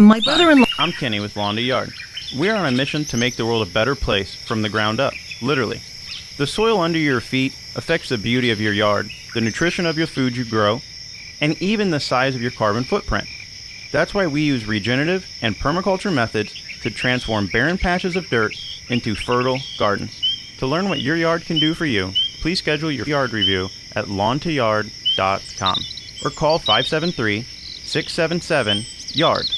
My brother-in-law. I'm Kenny with Lawn to Yard. We are on a mission to make the world a better place from the ground up, literally. The soil under your feet affects the beauty of your yard, the nutrition of your food you grow, and even the size of your carbon footprint. That's why we use regenerative and permaculture methods to transform barren patches of dirt into fertile gardens. To learn what your yard can do for you, please schedule your yard review at lawntoyard.com or call 573 677 YARD.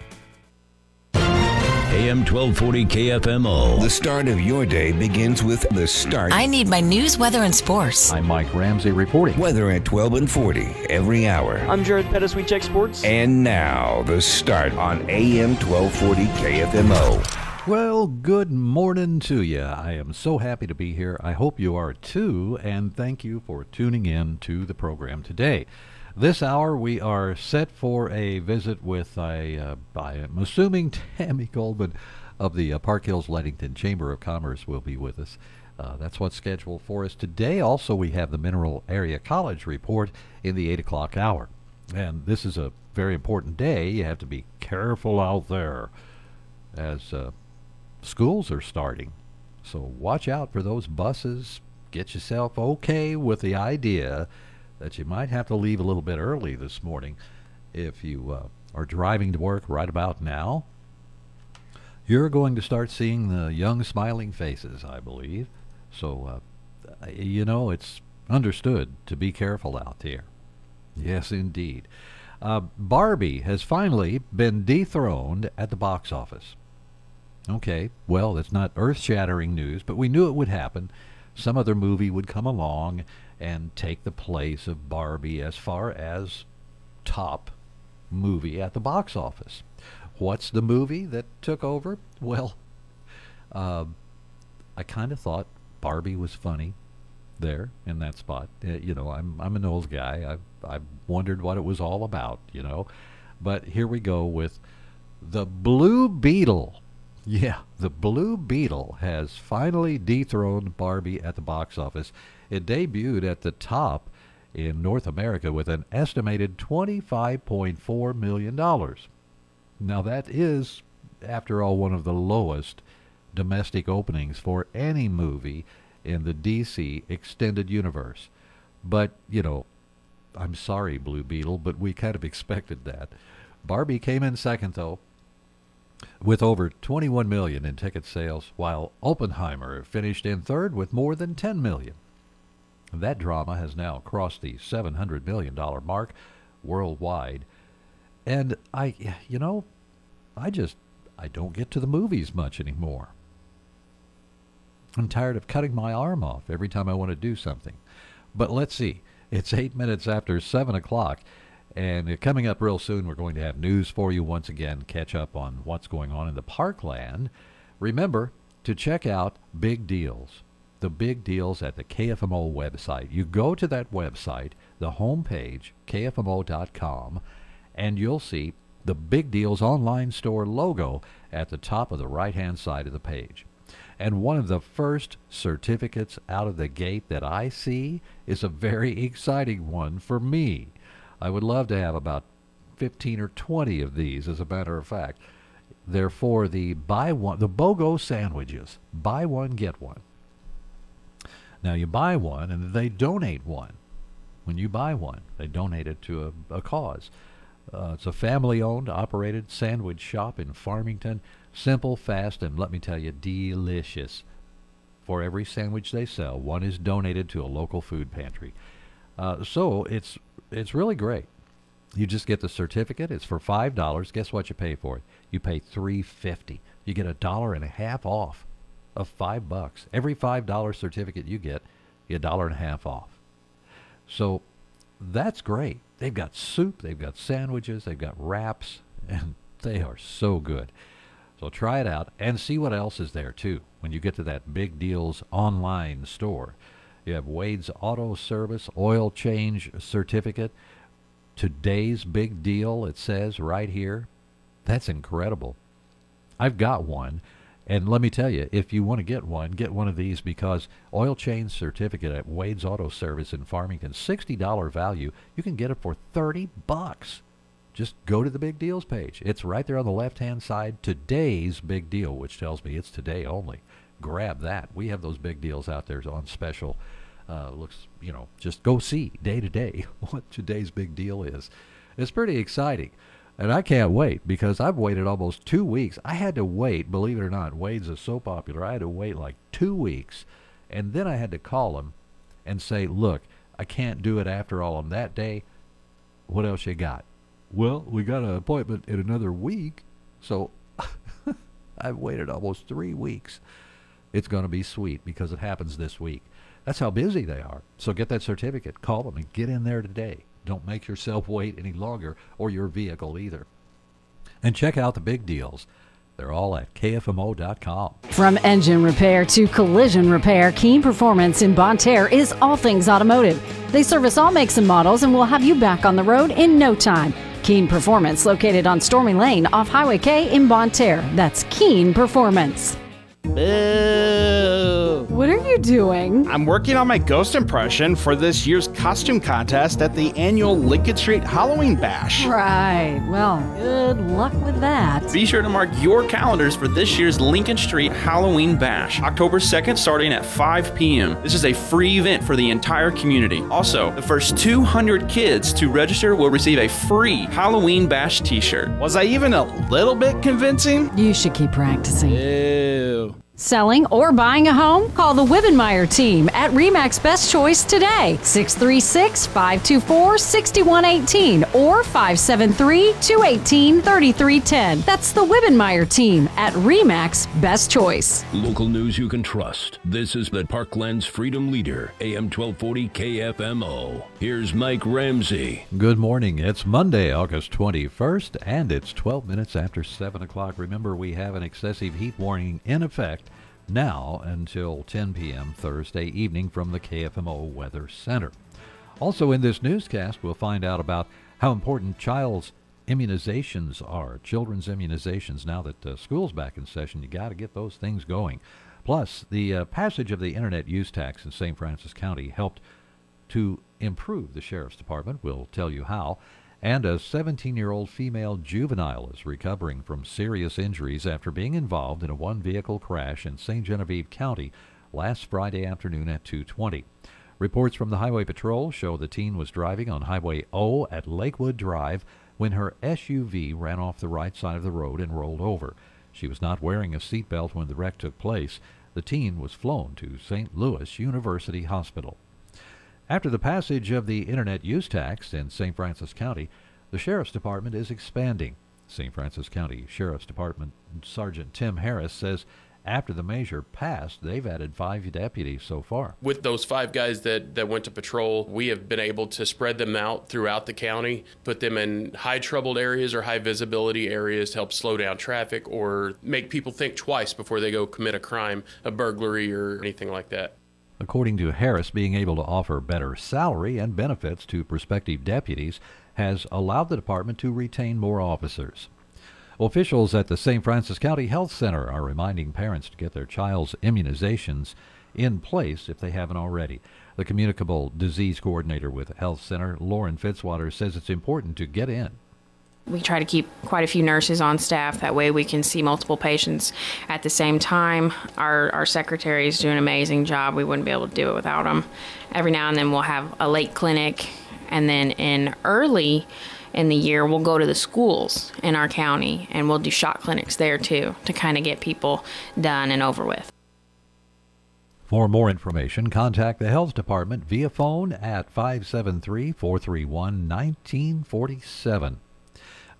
AM 1240 KFMO. The start of your day begins with the start. I need my news, weather, and sports. I'm Mike Ramsey reporting. Weather at 12 and 40 every hour. I'm Jared Pettis. We check sports. And now, the start on AM 1240 KFMO. Well, good morning to you. I am so happy to be here. I hope you are too, and thank you for tuning in to the program today. This hour, we are set for a visit with, I, uh, I am assuming Tammy Goldman of the uh, Park Hills Leadington Chamber of Commerce will be with us. Uh, that's what's scheduled for us today. Also, we have the Mineral Area College report in the 8 o'clock hour. And this is a very important day. You have to be careful out there as uh, schools are starting. So watch out for those buses. Get yourself okay with the idea that you might have to leave a little bit early this morning if you uh, are driving to work right about now. You're going to start seeing the young smiling faces, I believe. So, uh, you know, it's understood to be careful out there. Yes, indeed. Uh, Barbie has finally been dethroned at the box office. Okay, well, that's not earth shattering news, but we knew it would happen. Some other movie would come along and take the place of Barbie as far as top movie at the box office. What's the movie that took over? Well, uh, I kind of thought Barbie was funny there in that spot. Uh, you know, I'm I'm an old guy. I I wondered what it was all about. You know, but here we go with the Blue Beetle. Yeah, the Blue Beetle has finally dethroned Barbie at the box office. It debuted at the top in North America with an estimated $25.4 million. Now, that is, after all, one of the lowest domestic openings for any movie in the DC extended universe. But, you know, I'm sorry, Blue Beetle, but we kind of expected that. Barbie came in second, though, with over 21 million in ticket sales, while Oppenheimer finished in third with more than 10 million. That drama has now crossed the $700 million mark worldwide. And I, you know, I just, I don't get to the movies much anymore. I'm tired of cutting my arm off every time I want to do something. But let's see. It's eight minutes after 7 o'clock. And coming up real soon, we're going to have news for you once again, catch up on what's going on in the parkland. Remember to check out Big Deals the big deals at the KFMO website. You go to that website, the homepage, kfmo.com, and you'll see the Big Deals online store logo at the top of the right hand side of the page. And one of the first certificates out of the gate that I see is a very exciting one for me. I would love to have about 15 or 20 of these, as a matter of fact. They're for the buy one, the BOGO sandwiches. Buy one, get one. Now you buy one and they donate one. When you buy one, they donate it to a, a cause. Uh, it's a family owned, operated sandwich shop in Farmington. Simple, fast, and let me tell you, delicious. For every sandwich they sell, one is donated to a local food pantry. Uh, so it's it's really great. You just get the certificate. It's for five dollars. Guess what you pay for it? You pay three fifty. You get a dollar and a half off of five bucks. Every five dollar certificate you get, you a dollar and a half off. So that's great. They've got soup, they've got sandwiches, they've got wraps, and They are so good. So try it out and see what else is there too when you get to that Big Deals online store. You have Wade's Auto Service oil change certificate. Today's big deal, it says right here. That's incredible. I've got one. And let me tell you, if you want to get one, get one of these because oil change certificate at Wade's Auto Service in Farmington, $60 value. You can get it for 30 bucks. Just go to the big deals page. It's right there on the left-hand side. Today's big deal, which tells me it's today only. Grab that. We have those big deals out there on special. Uh, looks, you know, just go see day to day what today's big deal is. It's pretty exciting. And I can't wait because I've waited almost two weeks. I had to wait, believe it or not. Wade's is so popular. I had to wait like two weeks. And then I had to call him and say, look, I can't do it after all on that day. What else you got? Well, we got an appointment in another week. So I've waited almost three weeks. It's going to be sweet because it happens this week. That's how busy they are. So get that certificate. Call them and get in there today. Don't make yourself wait any longer or your vehicle either. And check out the big deals. They're all at kfmo.com. From engine repair to collision repair, Keen Performance in Bonne Terre is all things automotive. They service all makes and models and will have you back on the road in no time. Keen Performance, located on Stormy Lane off Highway K in Bonne Terre. That's Keen Performance. Boo. What are you doing? I'm working on my ghost impression for this year's costume contest at the annual Lincoln Street Halloween Bash. Right. Well, good luck with that. Be sure to mark your calendars for this year's Lincoln Street Halloween Bash, October 2nd, starting at 5 p.m. This is a free event for the entire community. Also, the first 200 kids to register will receive a free Halloween Bash t shirt. Was I even a little bit convincing? You should keep practicing. Ew. Selling or buying a home? Call the Wibbenmeyer team at REMAX Best Choice today. 636 524 6118 or 573 218 3310. That's the Wibbenmeyer team at REMAX Best Choice. Local news you can trust. This is the Parkland's Freedom Leader, AM 1240 KFMO. Here's Mike Ramsey. Good morning. It's Monday, August 21st, and it's 12 minutes after 7 o'clock. Remember, we have an excessive heat warning in effect now until 10 p.m. Thursday evening from the KFMO Weather Center. Also, in this newscast, we'll find out about how important child's immunizations are, children's immunizations. Now that uh, school's back in session, you got to get those things going. Plus, the uh, passage of the internet use tax in St. Francois County helped to improve the sheriff's department. We'll tell you how. And a 17 year old female juvenile is recovering from serious injuries after being involved in a one vehicle crash in St. Genevieve County last Friday afternoon at 220. Reports from the Highway Patrol show the teen was driving on Highway O at Lakewood Drive when her SUV ran off the right side of the road and rolled over. She was not wearing a seatbelt when the wreck took place. The teen was flown to St. Louis University Hospital. After the passage of the Internet use tax in St. Francois County, the Sheriff's Department is expanding. St. Francois County Sheriff's Department Sergeant Tim Harris says after the measure passed, they've added five deputies so far. With those five guys that, that went to patrol, we have been able to spread them out throughout the county, put them in high troubled areas or high visibility areas to help slow down traffic or make people think twice before they go commit a crime, a burglary, or anything like that. According to Harris, being able to offer better salary and benefits to prospective deputies has allowed the department to retain more officers. Officials at the St. Francois County Health Center are reminding parents to get their child's immunizations in place if they haven't already. The communicable disease coordinator with the Health Center, Lauren Fitzwater, says it's important to get in we try to keep quite a few nurses on staff. That way, we can see multiple patients at the same time. Our, our secretaries do an amazing job. We wouldn't be able to do it without them. Every now and then, we'll have a late clinic, and then in early in the year, we'll go to the schools in our county and we'll do shot clinics there too to kind of get people done and over with. For more information, contact the Health Department via phone at 573 431 1947.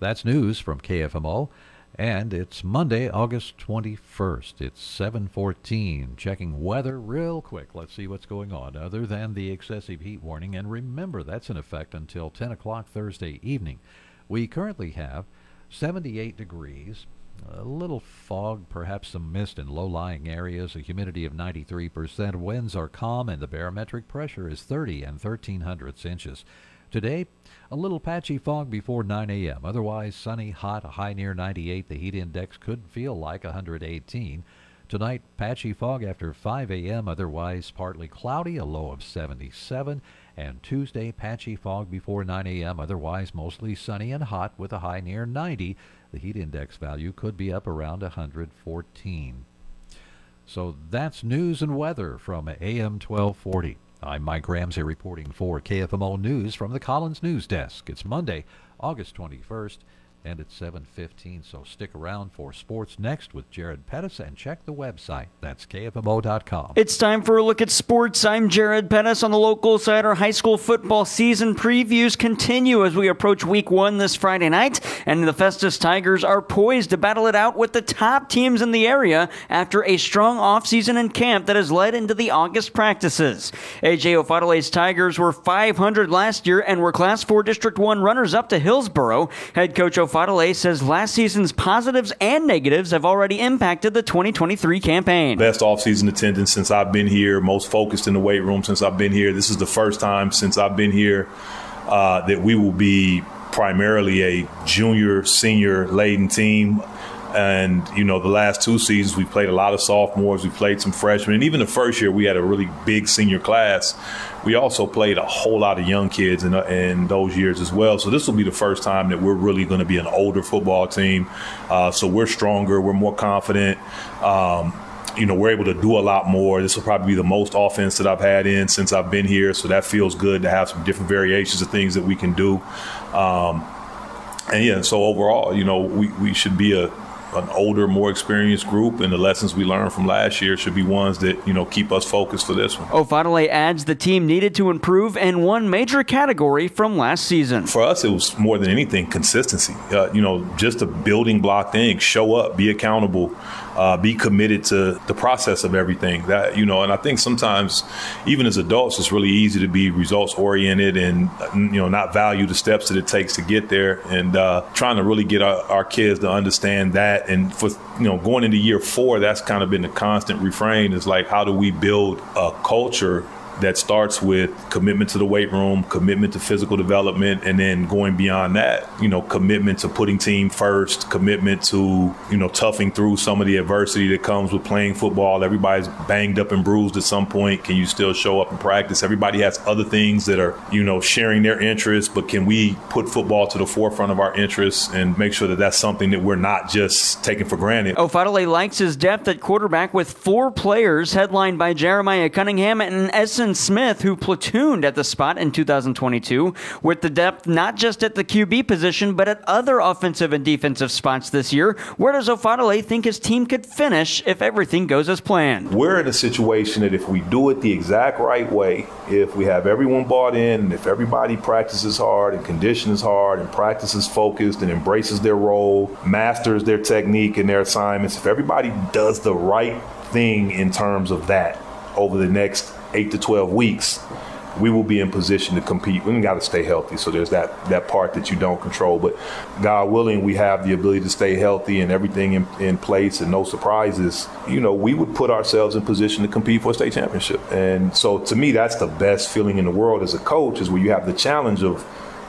That's news from KFMO. And it's Monday, August 21st. It's 7:14. Checking weather real quick. Let's see what's going on other than the excessive heat warning. And remember, that's in effect until 10 o'clock Thursday evening. We currently have 78 degrees. A little fog, perhaps some mist in low lying areas, a humidity of 93%. Winds are calm, and the barometric pressure is 30 and 13 hundredths inches. Today, a little patchy fog before 9 a.m. Otherwise, sunny, hot, high near 98. The heat index could feel like 118. Tonight, patchy fog after 5 a.m., otherwise partly cloudy, a low of 77. And Tuesday, patchy fog before 9 a.m., otherwise mostly sunny and hot with a high near 90. The heat index value could be up around 114. So that's news and weather from AM 1240. I'm Mike Ramsey reporting for KFMO News from the Collins News Desk. It's Monday, August 21st and it's 7.15, so stick around for sports next with Jared Pettis and check the website. That's KFMO.com. It's time for a look at sports. I'm Jared Pettis on the local side. Our high school football season previews continue as we approach week one this Friday night, and the Festus Tigers are poised to battle it out with the top teams in the area after a strong offseason in camp that has led into the August practices. AJ Ofodile's Tigers were 500 last year and were Class 4 District 1 runners up to Hillsboro. Head coach Fadale says last season's positives and negatives have already impacted the 2023 campaign. Best offseason attendance since I've been here, most focused in the weight room since I've been here. This is the first time since I've been here uh, that we will be primarily a junior, senior laden team. And, you know, the last two seasons, we played a lot of sophomores, we played some freshmen. And even the first year, we had a really big senior class. We also played a whole lot of young kids in, in those years as well. So this will be the first time that we're really going to be an older football team. Uh, so we're stronger, we're more confident. Um, you know, we're able to do a lot more. This will probably be the most offense that I've had in since I've been here. So that feels good to have some different variations of things that we can do. Um, and yeah, so overall, you know, we, we should be a, an older, more experienced group, and the lessons we learned from last year should be ones that you know keep us focused for this one. Ofodile adds the team needed to improve in one major category from last season. For us, it was more than anything consistency. Uh, you know, just a building block thing: show up, be accountable uh, be committed to the process of everything. That you know, and I think sometimes, even as adults, it's really easy to be results oriented and you know not value the steps that it takes to get there. And uh, trying to really get our, our kids to understand that. And for you know, going into year four, that's kind of been the constant refrain. Is like, how do we build a culture that starts with commitment to the weight room, commitment to physical development, and then going beyond that, you know, commitment to putting team first, commitment to, you know, toughing through some of the adversity that comes with playing football. Everybody's banged up and bruised at some point. Can you still show up and practice? Everybody has other things that are, you know, sharing their interests, but can we put football to the forefront of our interests and make sure that that's something that we're not just taking for granted? Oh, Ofodile likes his depth at quarterback with four players headlined by Jeremiah Cunningham and Essen Smith, who platooned at the spot in 2022, with the depth not just at the QB position, but at other offensive and defensive spots this year. Where does Ofodile think his team could finish if everything goes as planned? We're in a situation that if we do it the exact right way, if we have everyone bought in, if everybody practices hard and conditions hard and practices focused and embraces their role, masters their technique and their assignments, if everybody does the right thing in terms of that over the next eight to 12 weeks, we will be in position to compete. We got to stay healthy. So there's that that part that you don't control. But God willing, we have the ability to stay healthy and everything in, in place and no surprises. You know, we would put ourselves in position to compete for a state championship. And so to me, that's the best feeling in the world as a coach is where you have the challenge of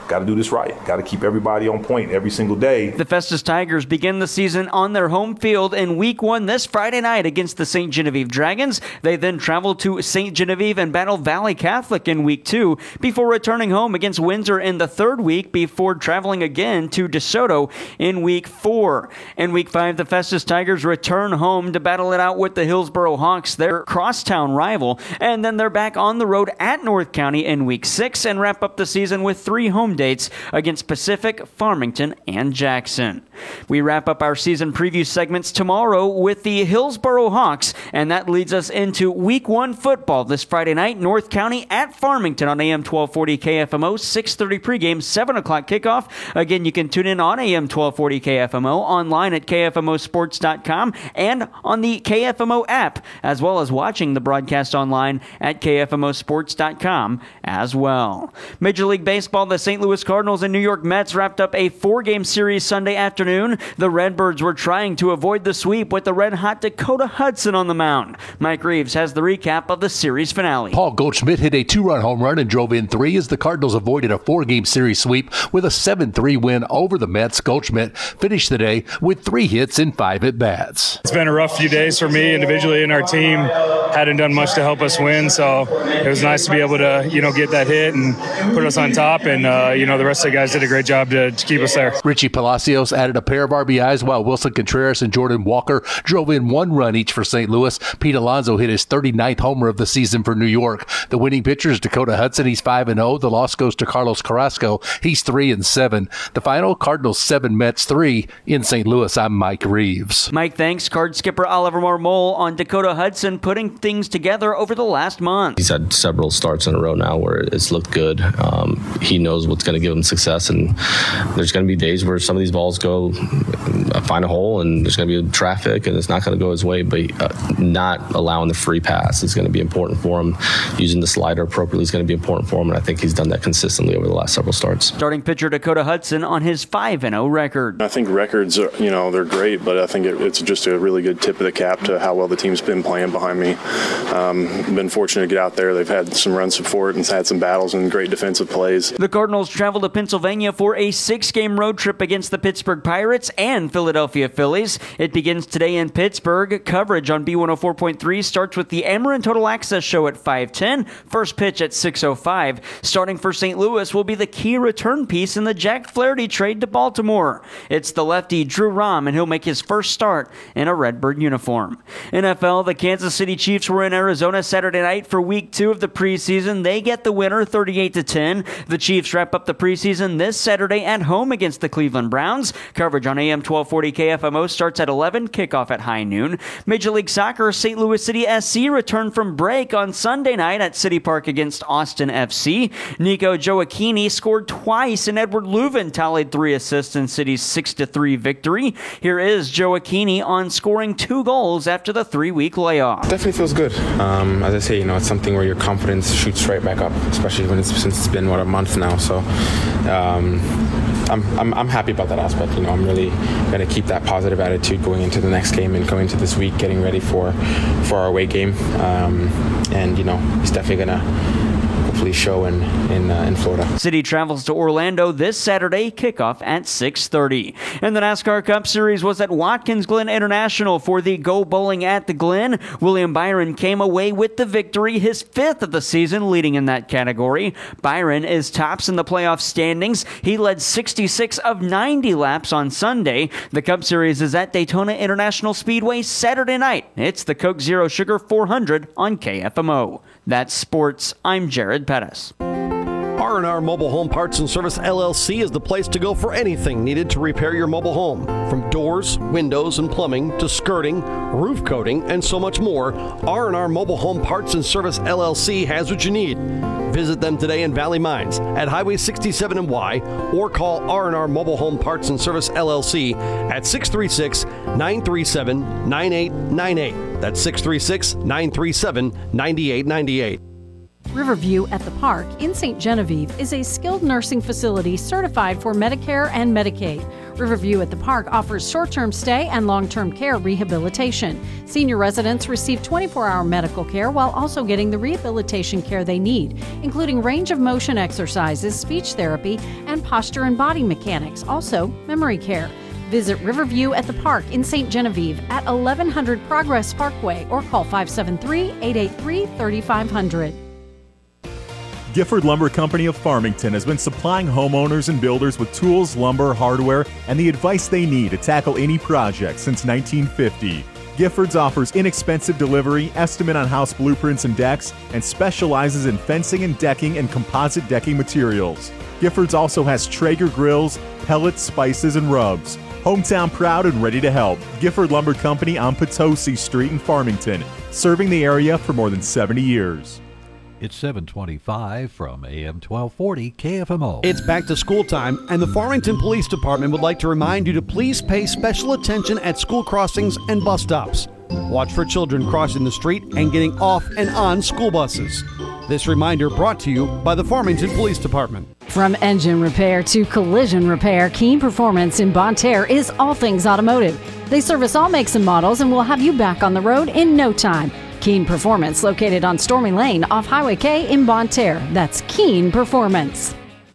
Got to do this right. Got to keep everybody on point every single day. The Festus Tigers begin the season on their home field in week one this Friday night against the St. Genevieve Dragons. They then travel to St. Genevieve and Battle Valley Catholic in week two before returning home against Windsor in the third week before traveling again to DeSoto in week four. In week five, the Festus Tigers return home to battle it out with the Hillsboro Hawks, their crosstown rival. And then they're back on the road at North County in week six and wrap up the season with three home dates against Pacific, Farmington, and Jackson. We wrap up our season preview segments tomorrow with the Hillsboro Hawks, and that leads us into week one football this Friday night. North County at Farmington on AM 1240 KFMO, 6.30 pregame, 7 o'clock kickoff. Again, you can tune in on AM 1240 KFMO, online at KFMOsports.com, and on the KFMO app, as well as watching the broadcast online at KFMOsports.com as well. Major League Baseball, the St. Louis Cardinals and New York Mets wrapped up a four game series Sunday afternoon afternoon, the Redbirds were trying to avoid the sweep with the red hot Dakota Hudson on the mound. Mike Reeves has the recap of the series finale. Paul Goldschmidt hit a two run home run and drove in three as the Cardinals avoided a four game series sweep with a 7 3 win over the Mets. Goldschmidt finished the day with three hits in five at bats. It's been a rough few days for me individually and our team. Hadn't done much to help us win, so it was nice to be able to, you know, get that hit and put us on top. And, uh, you know, the rest of the guys did a great job to, to keep us there. Richie Palacios added a pair of RBIs while Willson Contreras and Jordan Walker drove in one run each for St. Louis. Pete Alonso hit his 39th homer of the season for New York. The winning pitcher is Dakota Hudson. He's 5 and 0. The loss goes to Carlos Carrasco. He's 3 and 7. The final Cardinals 7 Mets 3 in St. Louis. I'm Mike Reeves. Mike thanks card skipper Oliver Marmol on Dakota Hudson putting things together over the last month. He's had several starts in a row now where it's looked good. Um, he knows what's going to give him success, and there's going to be days where some of these balls go uh, find a hole, and there's going to be traffic, and it's not going to go his way. But uh, not allowing the free pass is going to be important for him. Using the slider appropriately is going to be important for him, and I think he's done that consistently over the last several starts. Starting pitcher Dakota Hudson on his 5 0 record. I think records, are, you know, they're great, but I think it, it's just a really good tip of the cap to how well the team's been playing behind me. Um, been fortunate to get out there. They've had some run support and had some battles and great defensive plays. The Cardinals travel to Pennsylvania for a six game road trip against the Pittsburgh Pirates and Philadelphia Phillies. It begins today in Pittsburgh. Coverage on B104.3 starts with the Ameren Total Access Show at 510. First pitch at 6.05. Starting for St. Louis will be the key return piece in the Jack Flaherty trade to Baltimore. It's the lefty Drew Rom, and he'll make his first start in a Redbird uniform. NFL, the Kansas City Chiefs were in Arizona Saturday night for week two of the preseason. They get the winner 38 to 10. The Chiefs wrap up the preseason this Saturday at home against the Cleveland Browns. Coverage on AM 1240 KFMO starts at 11, kickoff at high noon. Major League Soccer, St. Louis City SC returned from break on Sunday night at City Park against Austin FC. Nico Gioacchini scored twice, and Eduard Löwen tallied three assists in City's 6 3 victory. Here is Gioacchini on scoring two goals after the three week layoff. Definitely feels good. Um, as I say, you know, it's something where your confidence shoots right back up, especially when it's since it's been what a month now. So. Um, I'm, I'm, I'm happy about that aspect. You know, I'm really going to keep that positive attitude going into the next game and going into this week, getting ready for for our away game. Um, and you know, it's definitely going to hopefully show in in, uh, in Florida. City travels to Orlando this Saturday, kickoff at 6:30. And the NASCAR Cup Series was at Watkins Glen International for the Go Bowling at the Glen. William Byron came away with the victory, his fifth of the season, leading in that category. Byron is tops in the playoff standings. He led 66 of 90 laps on Sunday. The Cup Series is at Daytona International Speedway Saturday night. It's the Coke Zero Sugar 400 on KFMO. That's sports. I'm Jared Pettis. R&R Mobile Home Parts and Service LLC is the place to go for anything needed to repair your mobile home. From doors, windows, and plumbing to skirting, roof coating, and so much more, R&R Mobile Home Parts and Service LLC has what you need. Visit them today in Valley Mines at Highway 67 and Y or call R&R Mobile Home Parts and Service LLC at 636-937-9898. That's 636-937-9898. Riverview at the Park in St. Genevieve is a skilled nursing facility certified for Medicare and Medicaid. Riverview at the Park offers short term stay and long term care rehabilitation. Senior residents receive 24 hour medical care while also getting the rehabilitation care they need, including range of motion exercises, speech therapy, and posture and body mechanics, also memory care. Visit Riverview at the Park in St. Genevieve at 1100 Progress Parkway or call 573 883 3500. Gifford Lumber Company of Farmington has been supplying homeowners and builders with tools, lumber, hardware, and the advice they need to tackle any project since 1950. Giffords offers inexpensive delivery, estimate on house blueprints and decks, and specializes in fencing and decking and composite decking materials. Giffords also has Traeger grills, pellets, spices, and rubs. Hometown proud and ready to help. Gifford Lumber Company on Potosi Street in Farmington, serving the area for more than 70 years. It's 725 from AM 1240 KFMO. It's back to school time, and the Farmington Police Department would like to remind you to please pay special attention at school crossings and bus stops. Watch for children crossing the street and getting off and on school buses. This reminder brought to you by the Farmington Police Department. From engine repair to collision repair, Keen Performance in Bonne Terre is all things automotive. They service all makes and models and will have you back on the road in no time. Keen Performance, located on Stormy Lane off Highway K in Bonne Terre. That's Keen Performance.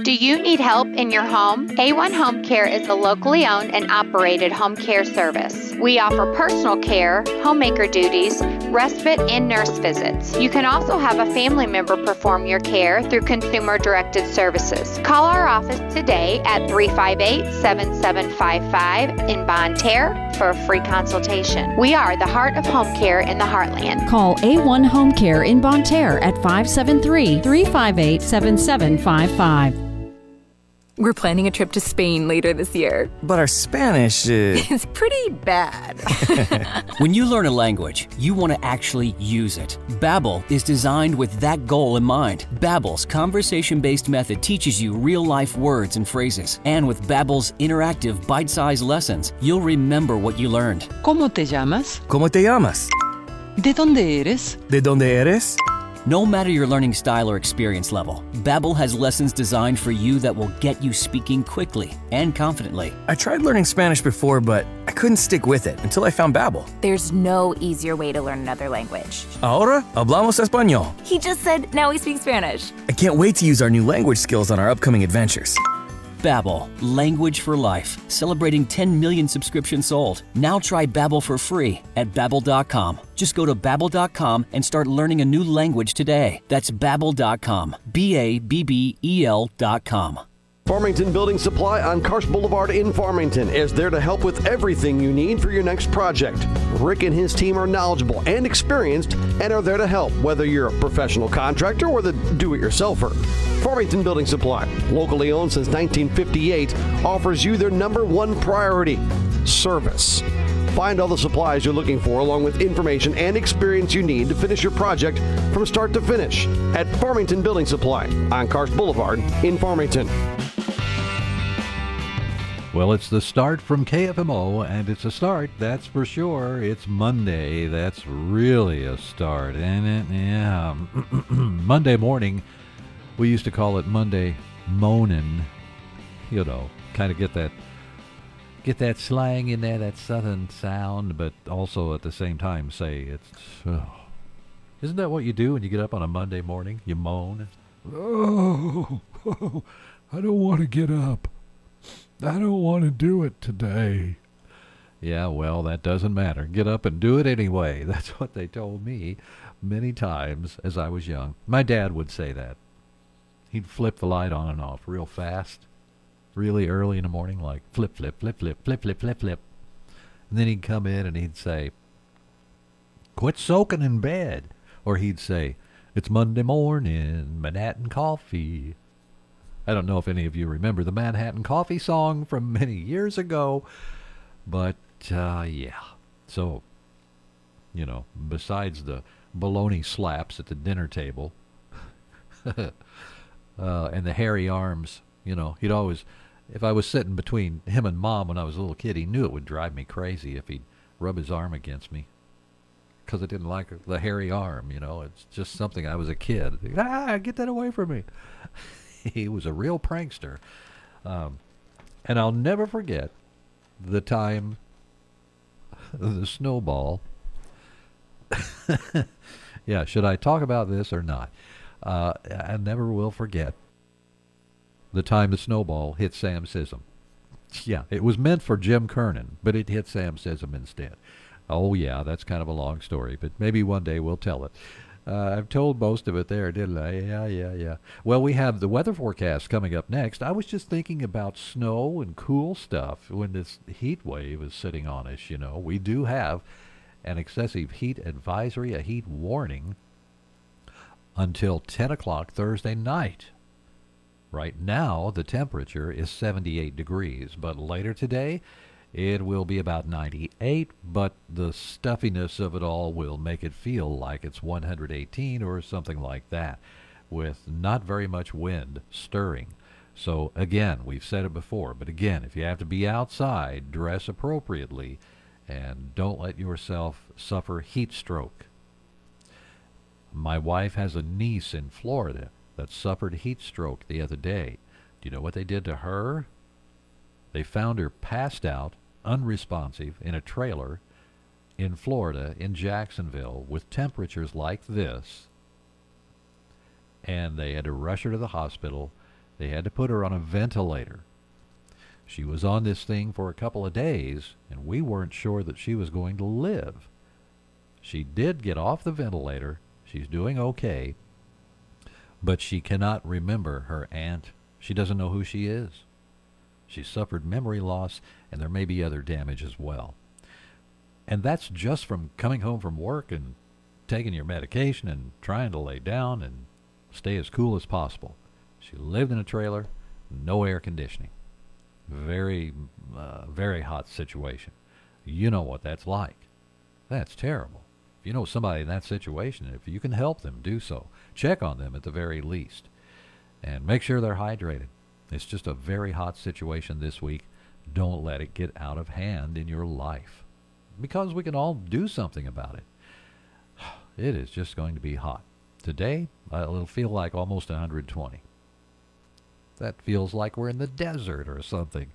Do you need help in your home? A1 Home Care is a locally owned and operated home care service. We offer personal care, homemaker duties, respite, and nurse visits. You can also have a family member perform your care through consumer directed services. Call our office today at 358 7755 in Bonne Terre for a free consultation. We are the heart of home care in the heartland. Call A1 Home Care in Bonne Terre at 573 358 7755. We're planning a trip to Spain later this year. But our Spanish is. It's pretty bad. when you learn a language, you want to actually use it. Babbel is designed with that goal in mind. Babbel's conversation-based method teaches you real-life words and phrases, and with Babbel's interactive bite-sized lessons, you'll remember what you learned. ¿Cómo te llamas? ¿Cómo te llamas? ¿De dónde eres? ¿De dónde eres? No matter your learning style or experience level, Babbel has lessons designed for you that will get you speaking quickly and confidently. I tried learning Spanish before, but I couldn't stick with it until I found Babbel. There's no easier way to learn another language. Ahora hablamos español. He just said now we speak Spanish. I can't wait to use our new language skills on our upcoming adventures. Babbel, language for life, celebrating 10 million subscriptions sold. Now try Babbel for free at babbel.com. Just go to babbel.com and start learning a new language today. That's babbel.com. B A B B E L.com. Farmington Building Supply on Karsch Boulevard in Farmington is there to help with everything you need for your next project. Rick and his team are knowledgeable and experienced and are there to help, whether you're a professional contractor or the do it yourselfer. Farmington Building Supply, locally owned since 1958, offers you their number one priority service. Find all the supplies you're looking for, along with information and experience you need to finish your project from start to finish at Farmington Building Supply on Karsch Boulevard in Farmington. Well, it's the start from KFMO, and it's a start, that's for sure. It's Monday. That's really a start. And it, yeah, Monday morning, we used to call it Monday moaning. You know, kind of get that get that slang in there, that southern sound, but also at the same time say it's. Oh. Isn't that what you do when you get up on a Monday morning? You moan. Oh, I don't want to get up. I don't want to do it today. Yeah, well, that doesn't matter. Get up and do it anyway. That's what they told me many times as I was young. My dad would say that. He'd flip the light on and off real fast, really early in the morning, like flip, flip, flip, flip, flip, flip, flip, flip. And then he'd come in and he'd say, Quit soaking in bed. Or he'd say, It's Monday morning, Manhattan coffee. I don't know if any of you remember the Manhattan Coffee song from many years ago, but uh, yeah. So, you know, besides the baloney slaps at the dinner table uh, and the hairy arms, you know, he'd always, if I was sitting between him and mom when I was a little kid, he knew it would drive me crazy if he'd rub his arm against me because I didn't like the hairy arm, you know. It's just something I was a kid. Ah, get that away from me. he was a real prankster. Um, and I'll never forget the time the snowball. yeah, should I talk about this or not? Uh, I never will forget the time the snowball hit Sam Sism. Yeah, it was meant for Jim Kernan, but it hit Sam Sism instead. Oh, yeah, that's kind of a long story, but maybe one day we'll tell it. Uh, I've told most of it there, didn't I? Yeah, yeah, yeah. Well, we have the weather forecast coming up next. I was just thinking about snow and cool stuff when this heat wave is sitting on us. You know, we do have an excessive heat advisory, a heat warning, until 10 o'clock Thursday night. Right now, the temperature is 78 degrees, but later today, it will be about 98, but the stuffiness of it all will make it feel like it's 118 or something like that, with not very much wind stirring. So, again, we've said it before, but again, if you have to be outside, dress appropriately and don't let yourself suffer heat stroke. My wife has a niece in Florida that suffered heat stroke the other day. Do you know what they did to her? They found her passed out, unresponsive, in a trailer in Florida, in Jacksonville, with temperatures like this. And they had to rush her to the hospital. They had to put her on a ventilator. She was on this thing for a couple of days, and we weren't sure that she was going to live. She did get off the ventilator. She's doing okay, but she cannot remember her aunt. She doesn't know who she is. She suffered memory loss, and there may be other damage as well. And that's just from coming home from work and taking your medication and trying to lay down and stay as cool as possible. She lived in a trailer, no air conditioning. Very, uh, very hot situation. You know what that's like. That's terrible. If you know somebody in that situation, if you can help them, do so. Check on them at the very least. And make sure they're hydrated. It's just a very hot situation this week. Don't let it get out of hand in your life. Because we can all do something about it. It is just going to be hot. Today, it'll feel like almost 120. That feels like we're in the desert or something.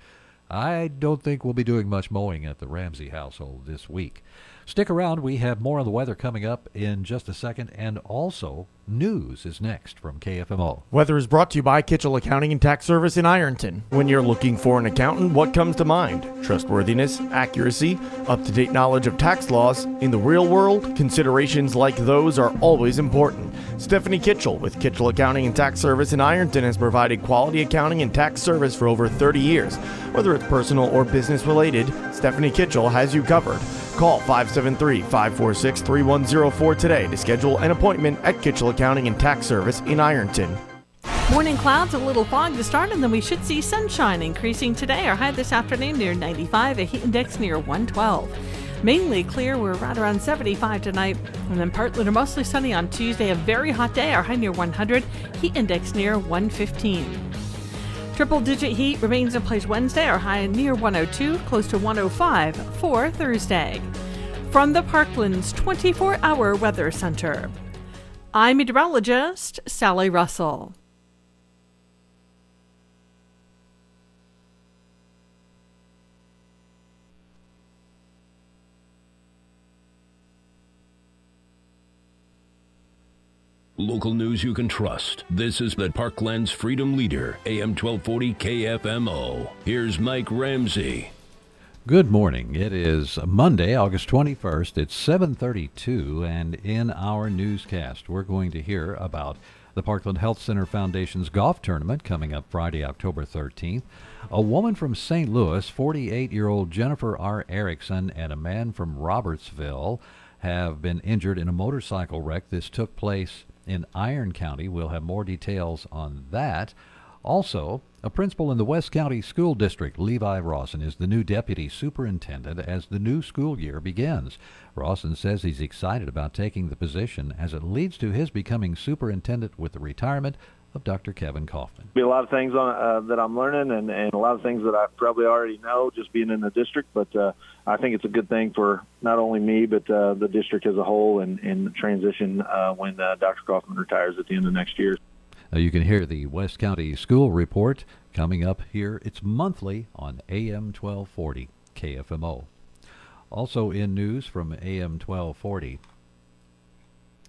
I don't think we'll be doing much mowing at the Ramsey household this week. Stick around. We have more on the weather coming up in just a second, and also news is next from KFMO. Weather is brought to you by Kitchell Accounting and Tax Service in Ironton. When you're looking for an accountant, what comes to mind? Trustworthiness, accuracy, up to date knowledge of tax laws. In the real world, considerations like those are always important. Stephanie Kitchell with Kitchell Accounting and Tax Service in Ironton has provided quality accounting and tax service for over 30 years. Whether it's personal or business related, Stephanie Kitchell has you covered. Call 573 546 3104 today to schedule an appointment at Kitchell Accounting and Tax Service in Ironton. Morning clouds, a little fog to start, and then we should see sunshine increasing today. Our high this afternoon near 95, a heat index near 112. Mainly clear, we're right around 75 tonight, and then partly to mostly sunny on Tuesday, a very hot day. Our high near 100, heat index near 115. Triple digit heat remains in place Wednesday, our high near 102, close to 105 for Thursday. From the Parklands 24 hour weather center, I'm meteorologist Sally Russell. Local news you can trust. This is the Parklands Freedom Leader, AM 1240 KFMO. Here's Mike Ramsey. Good morning. It is Monday, August 21st. It's 7:32 and in our newscast, we're going to hear about the Parkland Health Center Foundation's golf tournament coming up Friday, October 13th. A woman from St. Louis, 48-year-old Jennifer R. Erickson, and a man from Robertsville have been injured in a motorcycle wreck. This took place in Iron County. We'll have more details on that. Also, a principal in the West County School District, Levi Rawson, is the new deputy superintendent as the new school year begins. Rawson says he's excited about taking the position as it leads to his becoming superintendent with the retirement of Dr. Kevin Kaufman. Be a lot of things on uh, that I'm learning, and, and a lot of things that I probably already know just being in the district. But uh, I think it's a good thing for not only me but uh, the district as a whole, and, and transition uh, when uh, Dr. Kaufman retires at the end of next year. Uh, you can hear the West County School Report coming up here. It's monthly on AM 1240 KFMO. Also in news from AM 1240.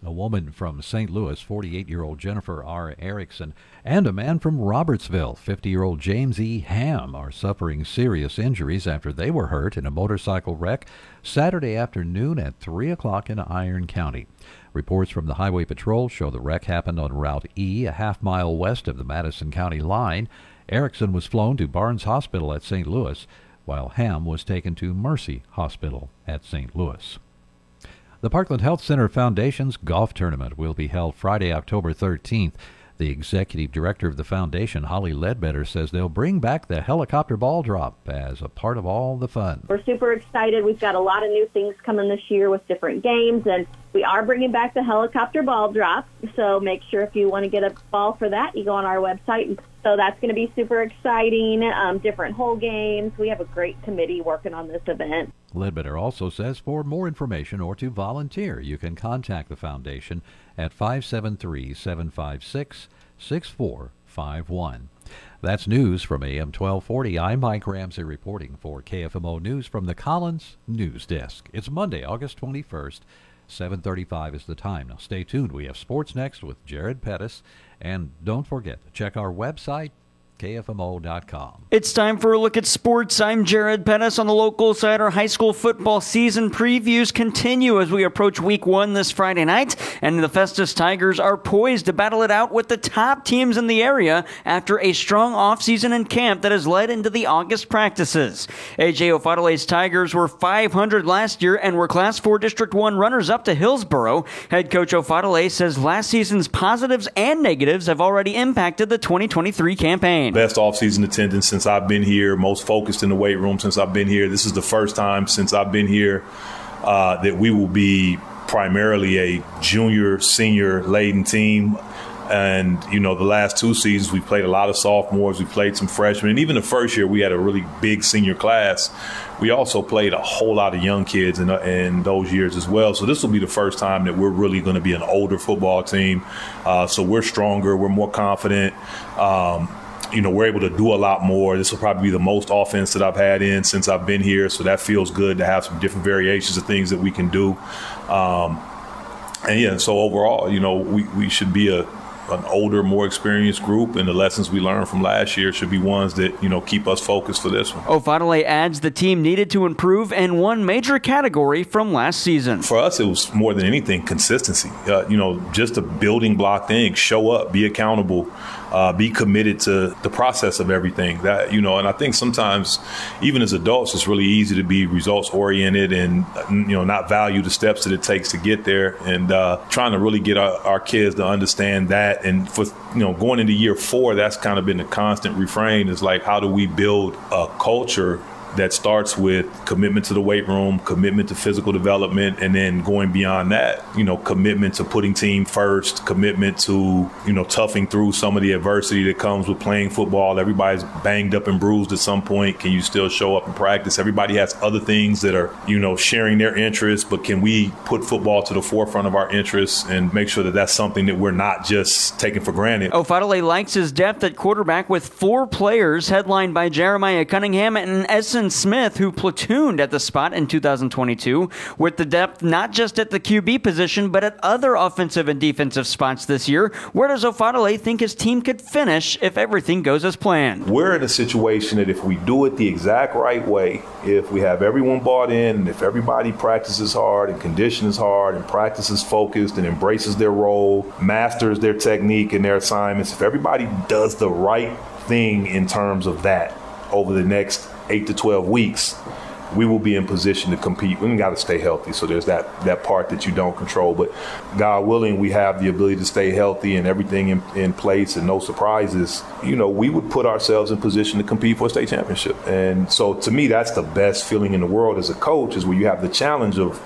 A woman from St. Louis, 48 year old Jennifer R. Erickson, and a man from Robertsville, 50 year old James E. Ham, are suffering serious injuries after they were hurt in a motorcycle wreck Saturday afternoon at 3 o'clock in Iron County. Reports from the Highway Patrol show the wreck happened on Route E, a half mile west of the Madison County line. Erickson was flown to Barnes Hospital at St. Louis, while Ham was taken to Mercy Hospital at St. Louis. The Parkland Health Center Foundation's golf tournament will be held Friday, October 13th. The executive director of the foundation, Holly Ledbetter, says they'll bring back the helicopter ball drop as a part of all the fun. We're super excited. We've got a lot of new things coming this year with different games, and we are bringing back the helicopter ball drop. So make sure if you want to get a ball for that, you go on our website. So that's going to be super exciting. Um, different hole games. We have a great committee working on this event. Ledbetter also says for more information or to volunteer, you can contact the foundation at 573 756 6451. That's news from AM 1240. I'm Mike Ramsey reporting for KFMO News from the Collins News Desk. It's Monday, August 21st. 7:35 is the time. Now stay tuned. We have sports next with Jared Pettis, and don't forget check our website KFMO.com. It's time for a look at sports. I'm Jared Pettis on the local side. Our high school football season previews continue as we approach week one this Friday night, and the Festus Tigers are poised to battle it out with the top teams in the area after a strong offseason in camp that has led into the August practices. AJ Ofodile's Tigers were 500 last year and were Class 4 District 1 runners up to Hillsboro. Head coach Ofadale says last season's positives and negatives have already impacted the 2023 campaign. Best offseason attendance since I've been here, most focused in the weight room since I've been here. This is the first time since I've been here uh, that we will be primarily a junior, senior laden team. And, you know, the last two seasons, we played a lot of sophomores, we played some freshmen. And even the first year, we had a really big senior class. We also played a whole lot of young kids in, in those years as well. So this will be the first time that we're really going to be an older football team. Uh, so we're stronger, we're more confident. Um, you know, we're able to do a lot more. This will probably be the most offense that I've had in since I've been here. So that feels good to have some different variations of things that we can do. Um, and yeah, so overall, you know, we, we should be a an older, more experienced group, and the lessons we learned from last year should be ones that you know keep us focused for this one. Ofodile adds the team needed to improve in one major category from last season. For us, it was more than anything consistency. Uh, you know, just a building block thing: show up, be accountable uh, be committed to the process of everything. That you know, and I think sometimes, even as adults, it's really easy to be results oriented and you know not value the steps that it takes to get there. And uh, trying to really get our, our kids to understand that. And for you know, going into year four, that's kind of been the constant refrain. Is like, how do we build a culture that starts with commitment to the weight room, commitment to physical development, and then going beyond that, you know, commitment to putting team first, commitment to, you know, toughing through some of the adversity that comes with playing football. Everybody's banged up and bruised at some point. Can you still show up and practice? Everybody has other things that are, you know, sharing their interests, but can we put football to the forefront of our interests and make sure that that's something that we're not just taking for granted? Oh, Ofodile likes his depth at quarterback with four players headlined by Jeremiah Cunningham and Essen Smith, who platooned at the spot in 2022, with the depth not just at the QB position, but at other offensive and defensive spots this year. Where does Ofodile think his team could finish if everything goes as planned? We're in a situation that if we do it the exact right way, if we have everyone bought in, and if everybody practices hard and conditions hard and practices focused and embraces their role, masters their technique and their assignments, if everybody does the right thing in terms of that over the next eight to 12 weeks, we will be in position to compete. We got to stay healthy. So there's that that part that you don't control. But God willing, we have the ability to stay healthy and everything in, in place and no surprises. You know, we would put ourselves in position to compete for a state championship. And so to me, that's the best feeling in the world as a coach is where you have the challenge of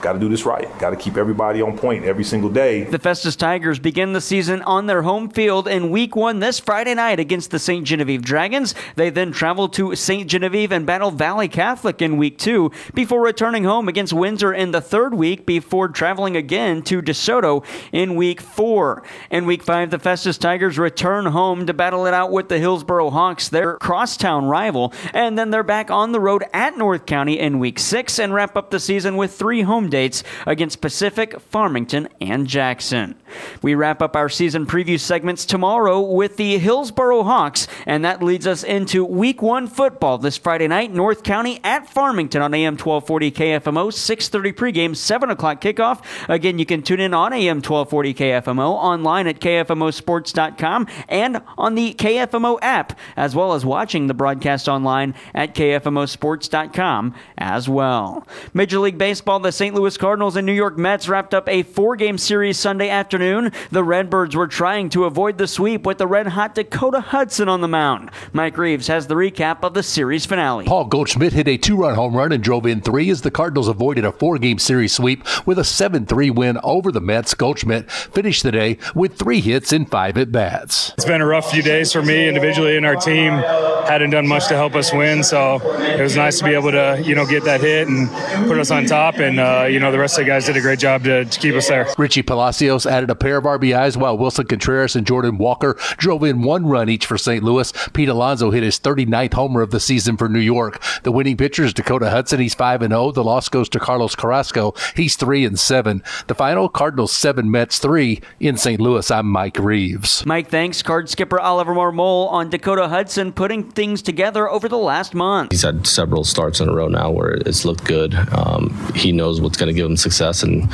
Got to do this right. Got to keep everybody on point every single day. The Festus Tigers begin the season on their home field in week one this Friday night against the St. Genevieve Dragons. They then travel to St. Genevieve and Battle Valley Catholic in week two before returning home against Windsor in the third week before traveling again to DeSoto in week four. In week five, the Festus Tigers return home to battle it out with the Hillsboro Hawks, their crosstown rival. And then they're back on the road at North County in week six and wrap up the season with three home dates against Pacific, Farmington, and Jackson. We wrap up our season preview segments tomorrow with the Hillsboro Hawks, and that leads us into week one football this Friday night, North County at Farmington on AM 1240 KFMO, 6.30 pregame, 7 o'clock kickoff. Again, you can tune in on AM 1240 KFMO, online at KFMOsports.com, and on the KFMO app, as well as watching the broadcast online at KFMOsports.com as well. Major League Baseball, the St. Louis Cardinals and New York Mets wrapped up a four game series Sunday afternoon. The Redbirds were trying to avoid the sweep with the red hot Dakota Hudson on the mound. Mike Reeves has the recap of the series finale. Paul Goldschmidt hit a two run home run and drove in three as the Cardinals avoided a four game series sweep with a 7 3 win over the Mets. Goldschmidt finished the day with three hits in five at bats. It's been a rough few days for me individually and our team. Hadn't done much to help us win, so it was nice to be able to, you know, get that hit and put us on top. And, uh, you know, the rest of the guys did a great job to, to keep us there. Richie Palacios added a pair of RBIs while Willson Contreras and Jordan Walker drove in one run each for St. Louis. Pete Alonso hit his 39th homer of the season for New York. The winning pitcher is Dakota Hudson. He's 5 and 0. The loss goes to Carlos Carrasco. He's 3 and 7. The final Cardinals 7 Mets 3 in St. Louis. I'm Mike Reeves. Mike thanks card skipper Oliver Marmol on Dakota Hudson putting things together over the last month. He's had several starts in a row now where it's looked good. Um, he knows what's going to give him success, and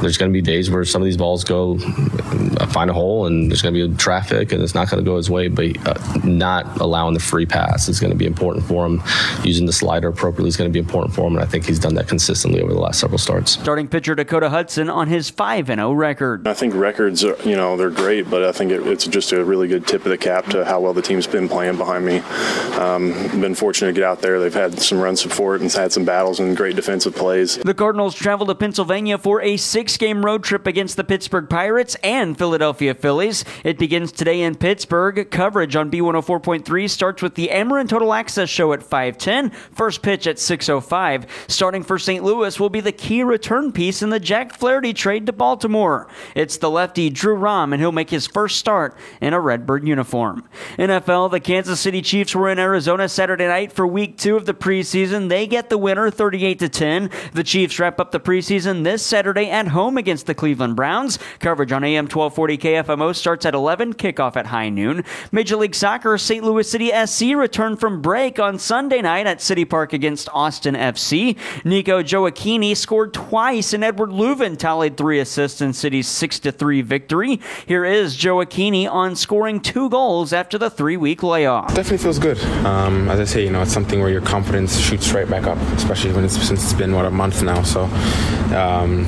there's going to be days where some of these balls go find a hole, and there's going to be traffic, and it's not going to go his way. But uh, not allowing the free pass is going to be important for him. Using the slider appropriately is going to be important for him, and I think he's done that consistently over the last several starts. Starting pitcher Dakota Hudson on his 5 0 record. I think records, are, you know, they're great, but I think it, it's just a really good tip of the cap to how well the team's been playing behind me. Um, been fortunate to get out there. They've had some run support and had some battles and great defensive plays. The Cardinals travel to Pennsylvania for a six game road trip against the Pittsburgh Pirates and Philadelphia Phillies. It begins today in Pittsburgh. Coverage on B104.3 starts with the Ameren Total Access Show at 510. First pitch at 6.05. Starting for St. Louis will be the key return piece in the Jack Flaherty trade to Baltimore. It's the lefty Drew Rom, and he'll make his first start in a Redbird uniform. NFL, the Kansas City Chiefs were in Arizona Saturday night for week two of the preseason. They get the winner 38 to 10. The Chiefs wrap up the preseason this Saturday at home against the Cleveland Browns. Coverage on AM 1240 KFMO starts at 11, kickoff at high noon. Major League Soccer, St. Louis City SC returned from break on Sunday night at City Park against Austin FC. Nico Gioacchini scored twice, and Eduard Löwen tallied three assists in City's 6 3 victory. Here is Gioacchini on scoring two goals after the three week layoff. Definitely feels good. Um, as I say, you know, it's something where your confidence shoots right back up, especially when it's since it's been what a month now. So. Um,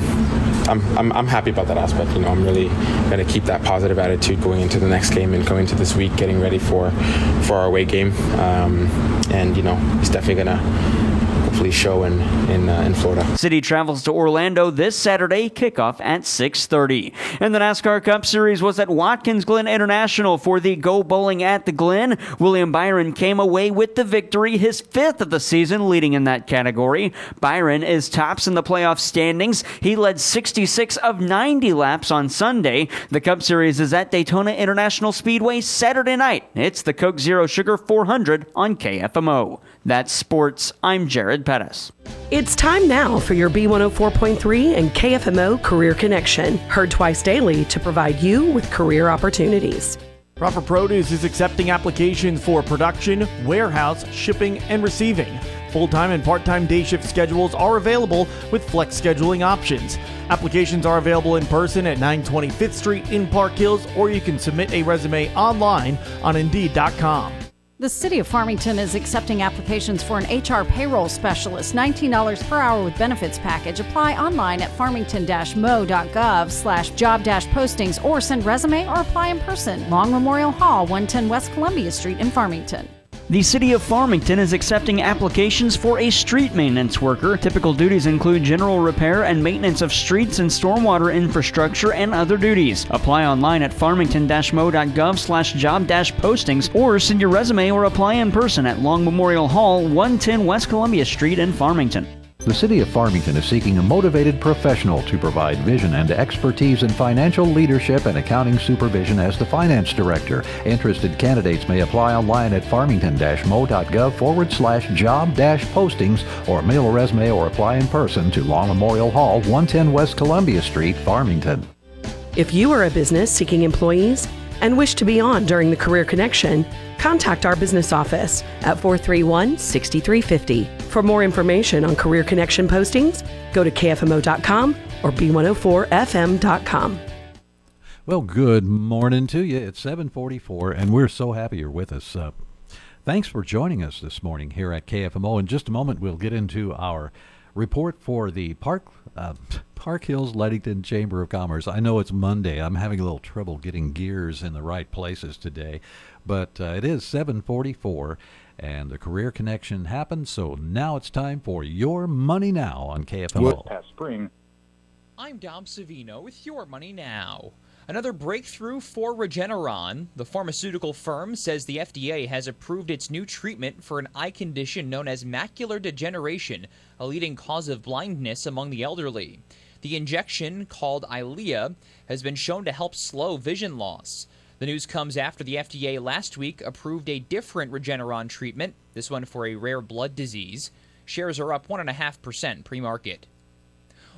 I'm, I'm, I'm happy about that aspect. You know, I'm really going to keep that positive attitude going into the next game and going into this week, getting ready for for our away game. Um, and you know, it's definitely going to hopefully show in in, uh, in Florida. City travels to Orlando this Saturday, kickoff at 6:30. And the NASCAR Cup Series was at Watkins Glen International for the Go Bowling at the Glen. William Byron came away with the victory, his fifth of the season, leading in that category. Byron is tops in the playoff standings. He led 66 of 90 laps on Sunday. The Cup Series is at Daytona International Speedway Saturday night. It's the Coke Zero Sugar 400 on KFMO. That's sports. I'm Jared Pettis. It's time now for your B104.3 and KFMO Career Connection, heard twice daily to provide you with career opportunities. Proper Produce is accepting applications for production, warehouse, shipping, and receiving. Full time and part time day shift schedules are available with flex scheduling options. Applications are available in person at 925th Street in Park Hills, or you can submit a resume online on Indeed.com. The City of Farmington is accepting applications for an HR payroll specialist, $19 per hour with benefits package. Apply online at farmington-mo.gov slash job postings or send resume or apply in person. Long Memorial Hall, 110 West Columbia Street in Farmington. The City of Farmington is accepting applications for a street maintenance worker. Typical duties include general repair and maintenance of streets and stormwater infrastructure and other duties. Apply online at farmington-mo.gov slash job postings or send your resume or apply in person at Long Memorial Hall, 110 West Columbia Street in Farmington. The City of Farmington is seeking a motivated professional to provide vision and expertise in financial leadership and accounting supervision as the Finance Director. Interested candidates may apply online at farmington-mo.gov forward slash job postings or mail a resume or apply in person to Long Memorial Hall, 110 West Columbia Street, Farmington. If you are a business seeking employees and wish to be on during the Career Connection, contact our business office at 431 6350. For more information on Career Connection postings, go to kfmo.com or b104fm.com. Well, good morning to you. It's 744, and we're so happy you're with us. Uh, thanks for joining us this morning here at KFMO. In just a moment, we'll get into our report for the Park uh, Park Hills Leadington Chamber of Commerce. I know it's Monday. I'm having a little trouble getting gears in the right places today, but uh, it is 7:44 and the career connection happened. So now it's time for your money now on KFMO. Past spring. I'm Dom Savino with your money now. Another breakthrough for Regeneron. The pharmaceutical firm says the FDA has approved its new treatment for an eye condition known as macular degeneration, a leading cause of blindness among the elderly. The injection, called Eylea, has been shown to help slow vision loss. The news comes after the FDA last week approved a different Regeneron treatment, this one for a rare blood disease. Shares are up 1.5% pre market.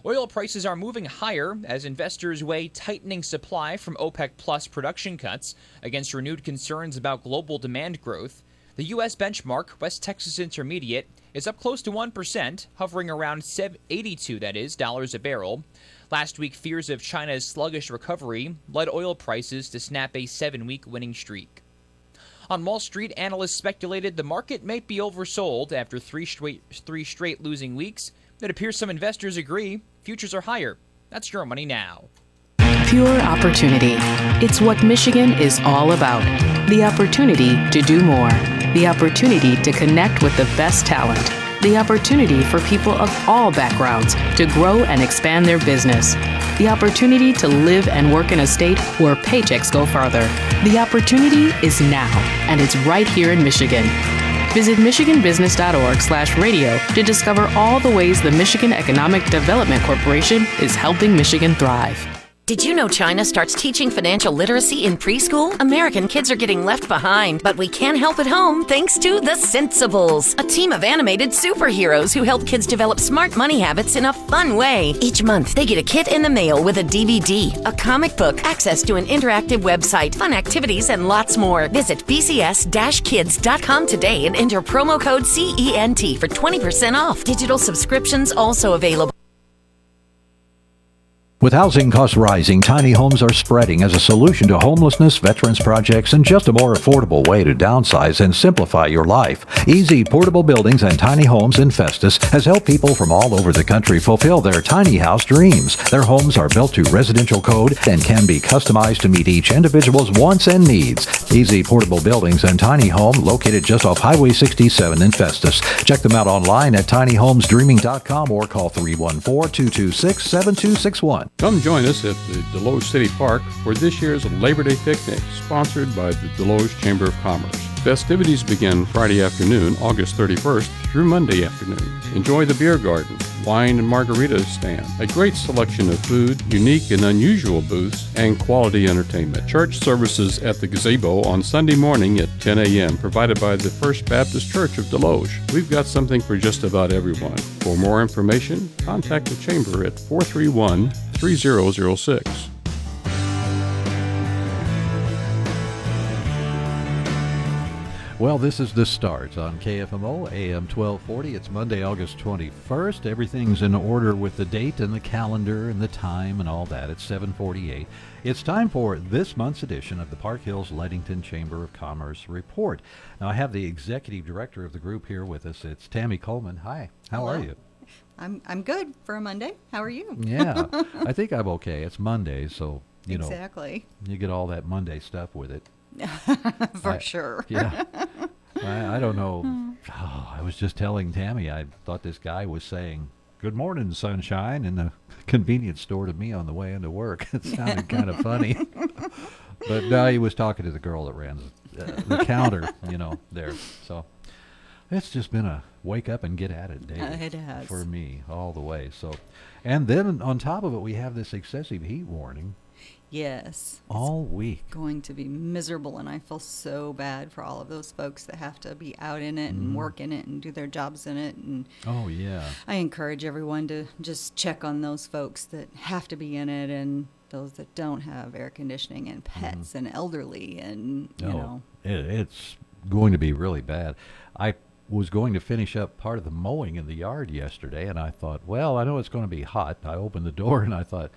Oil prices are moving higher as investors weigh tightening supply from OPEC Plus production cuts against renewed concerns about global demand growth. The U.S. benchmark, West Texas Intermediate, is up close to 1%, hovering around 82 that is, dollars a barrel. Last week, fears of China's sluggish recovery led oil prices to snap a seven-week winning streak. On Wall Street, analysts speculated the market might be oversold after three straight, three straight losing weeks. It appears some investors agree futures are higher. That's your money now. Pure opportunity. It's what Michigan is all about. The opportunity to do more. The opportunity to connect with the best talent. The opportunity for people of all backgrounds to grow and expand their business. The opportunity to live and work in a state where paychecks go farther. The opportunity is now, and it's right here in Michigan. Visit michiganbusiness.org slash radio to discover all the ways the Michigan Economic Development Corporation is helping Michigan thrive. Did you know China starts teaching financial literacy in preschool? American kids are getting left behind, but we can help at home thanks to The Sensibles, a team of animated superheroes who help kids develop smart money habits in a fun way. Each month, they get a kit in the mail with a DVD, a comic book, access to an interactive website, fun activities, and lots more. Visit bcs-kids.com today and enter promo code CENT for 20% off. Digital subscriptions also available. With housing costs rising, tiny homes are spreading as a solution to homelessness, veterans projects, and just a more affordable way to downsize and simplify your life. Easy Portable Buildings and Tiny Homes in Festus has helped people from all over the country fulfill their tiny house dreams. Their homes are built to residential code and can be customized to meet each individual's wants and needs. Easy Portable Buildings and Tiny Home located just off Highway 67 in Festus. Check them out online at tinyhomesdreaming.com or call 314-226-7261. Come join us at the Desloge City Park for this year's Labor Day picnic, sponsored by the Desloge Chamber of Commerce. Festivities begin Friday afternoon, August 31st through Monday afternoon. Enjoy the beer garden, wine and margaritas stand, a great selection of food, unique and unusual booths, and quality entertainment. Church services at the gazebo on Sunday morning at 10 a.m., provided by the First Baptist Church of Desloge. We've got something for just about everyone. For more information, contact the Chamber at 431 3006. Well, this is the start on KFMO AM 1240. It's Monday, August 21st. Everything's in order with the date and the calendar and the time and all that. It's 748. It's time for this month's edition of the Park Hills Leadington Chamber of Commerce Report. Now, I have the executive director of the group here with us. It's Tammy Coleman. Hi, how Hello. are you? I'm I'm good for a Monday. How are you? Yeah, I think I'm okay. It's Monday, so, you know. Exactly. You get all that Monday stuff with it. for I- sure. Yeah. I, I don't know. Oh, I was just telling Tammy, I thought this guy was saying, Good morning, sunshine, in the convenience store to me on the way into work. It sounded kind of funny. but now he was talking to the girl that ran uh, the counter, you know, there. So it's just been a wake up and get at it day Uh, it has. for me all the way. So, and then on top of it, we have this excessive heat warning Yes. all week. Going to be miserable, and I feel so bad for all of those folks that have to be out in it and Mhm. work in it and do their jobs in it. And Oh yeah. I encourage everyone to just check on those folks that have to be in it and those that don't have air conditioning and pets and elderly and you Oh, know. it, it's going to be really bad. I was going to finish up part of the mowing in the yard yesterday, and I thought, well, I know it's going to be hot. I opened the door and I thought,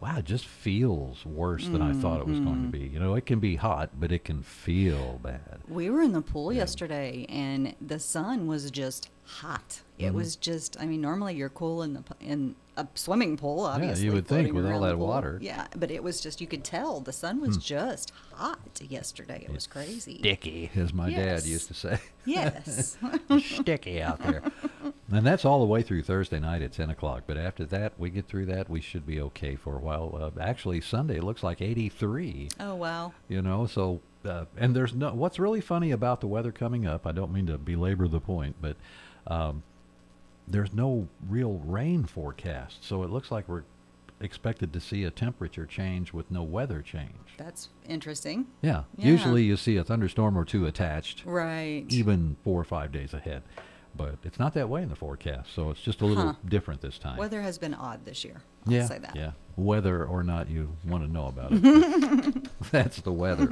wow, it just feels worse than I thought it was going to be. You know, it can be hot, but it can feel bad. We were in the pool yesterday, and the sun was just hot. It Mhm. was just. I mean, normally you're cool in the in a swimming pool, obviously. Yeah, you would think with all that water. Yeah, but it was just. You could tell the sun was Hmm. just hot yesterday. It was crazy. Sticky, as my dad used to say. Yes. Sticky out there. And that's all the way through Thursday night at 10 o'clock. But after that, we get through that, we should be okay for a while. Uh, actually, Sunday looks like 83. Oh wow. You know, so, uh, and there's no, what's really funny about the weather coming up, I don't mean to belabor the point, but um, there's no real rain forecast. So it looks like we're expected to see a temperature change with no weather change. That's interesting. Yeah. Yeah. Usually you see a thunderstorm or two attached. Right. Even four or five days ahead. But it's not that way in the forecast. So it's just a little Huh. different this time. Weather has been odd this year. I'll yeah. say that. Yeah. Whether or not you want to know about it. That's the weather.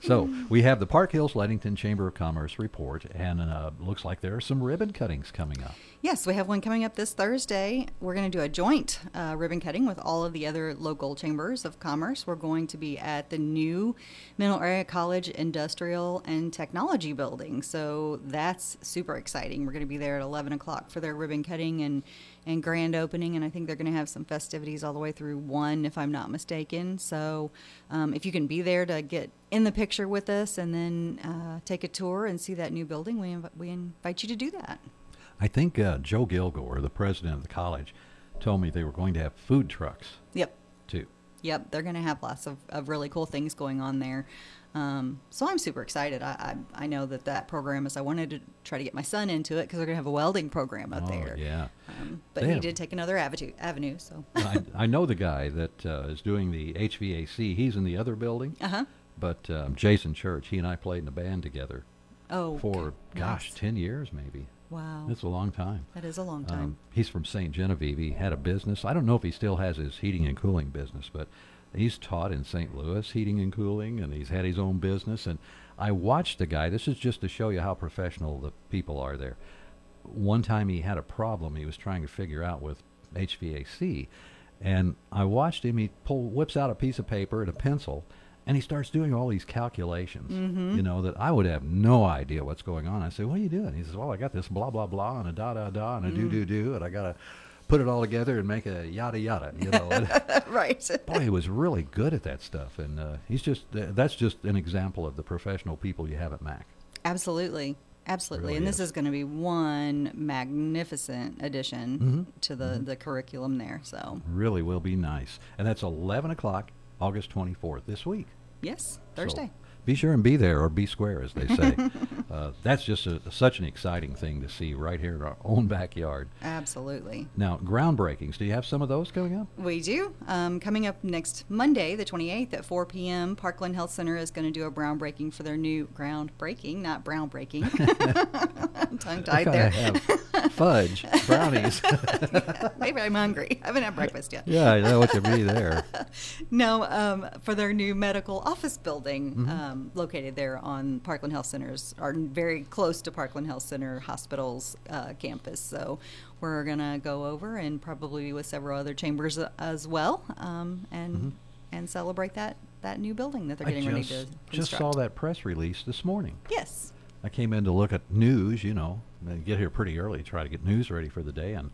so we have the Park Hills Leadington Chamber of Commerce report, and uh, looks like there are some ribbon cuttings coming up. Yes, we have one coming up this Thursday. We're going to do a joint uh, ribbon cutting with all of the other local chambers of commerce. We're going to be at the new Mineral Area College Industrial and Technology building. So that's super exciting. We're going to be there at 11 o'clock for their ribbon cutting and, and grand opening. And I think they're going to have some festivities all the way through 1, if I'm not mistaken. So um, if you can be there to get in the picture with us and then uh, take a tour and see that new building, we, inv- we invite you to do that. I think uh, Joe Gilgour, the president of the college, told me they were going to have food trucks Yep. too. Yep, they're going to have lots of, of really cool things going on there. Um, so I'm super excited. I, I I know that that program is. I wanted to try to get my son into it because they're going to have a welding program up Oh, there. yeah. Um, but They he did take another avenue. Avenue. So. I, I know the guy that uh, is doing the HVAC. He's in the other building. Uh-huh. But um, Jason Church, he and I played in a band together Oh, for, gosh, Nice. 10 years maybe. Wow. That's a long time. That is a long time. Um, he's from St. Genevieve. He had a business. I don't know if he still has his heating and cooling business, but he's taught in St. Louis heating and cooling, and he's had his own business. And I watched the guy. This is just to show you how professional the people are there. One time he had a problem he was trying to figure out with HVAC, and I watched him. He pull whips out a piece of paper and a pencil, and he starts doing all these calculations. Mhm. You know that I would have no idea what's going on. I say, "What are you doing?" He says, "Well, I got this blah blah blah and a da da da and a do do do, and I got to put it all together and make a yada yada." You know. Right. boy, he was really good at that stuff, and uh, he's just that's just an example of the professional people you have at Mac. Absolutely. Absolutely. Really and this is. is going to be one magnificent addition Mhm. to the, the curriculum there. So, Really will be nice, and that's eleven o'clock, August twenty fourth this week. yes, So Thursday. Be sure and be there, or be square, as they say. uh, that's just a, such an exciting thing to see right here in our own backyard. Absolutely. Now, groundbreakings. Do you have some of those coming up? We do. Um, coming up next Monday, the 28th at 4 p.m., Parkland Health Center is going to do a groundbreaking for their new groundbreaking, not brown breaking. Tongue tied there. fudge brownies. Maybe I'm hungry. I haven't had breakfast yet. yeah, I know what you mean there. No, um, for their new medical office building Mhm. um, located there on Parkland Health Center's, are very close to Parkland Health Center Hospital's uh, campus. So we're going to go over and probably with several other chambers uh, as well um, and Mhm. and celebrate that, that new building that they're I getting ready just, to just saw that press release this morning. Yes. I came in to look at news, you know, get here pretty early, try to get news ready for the day, and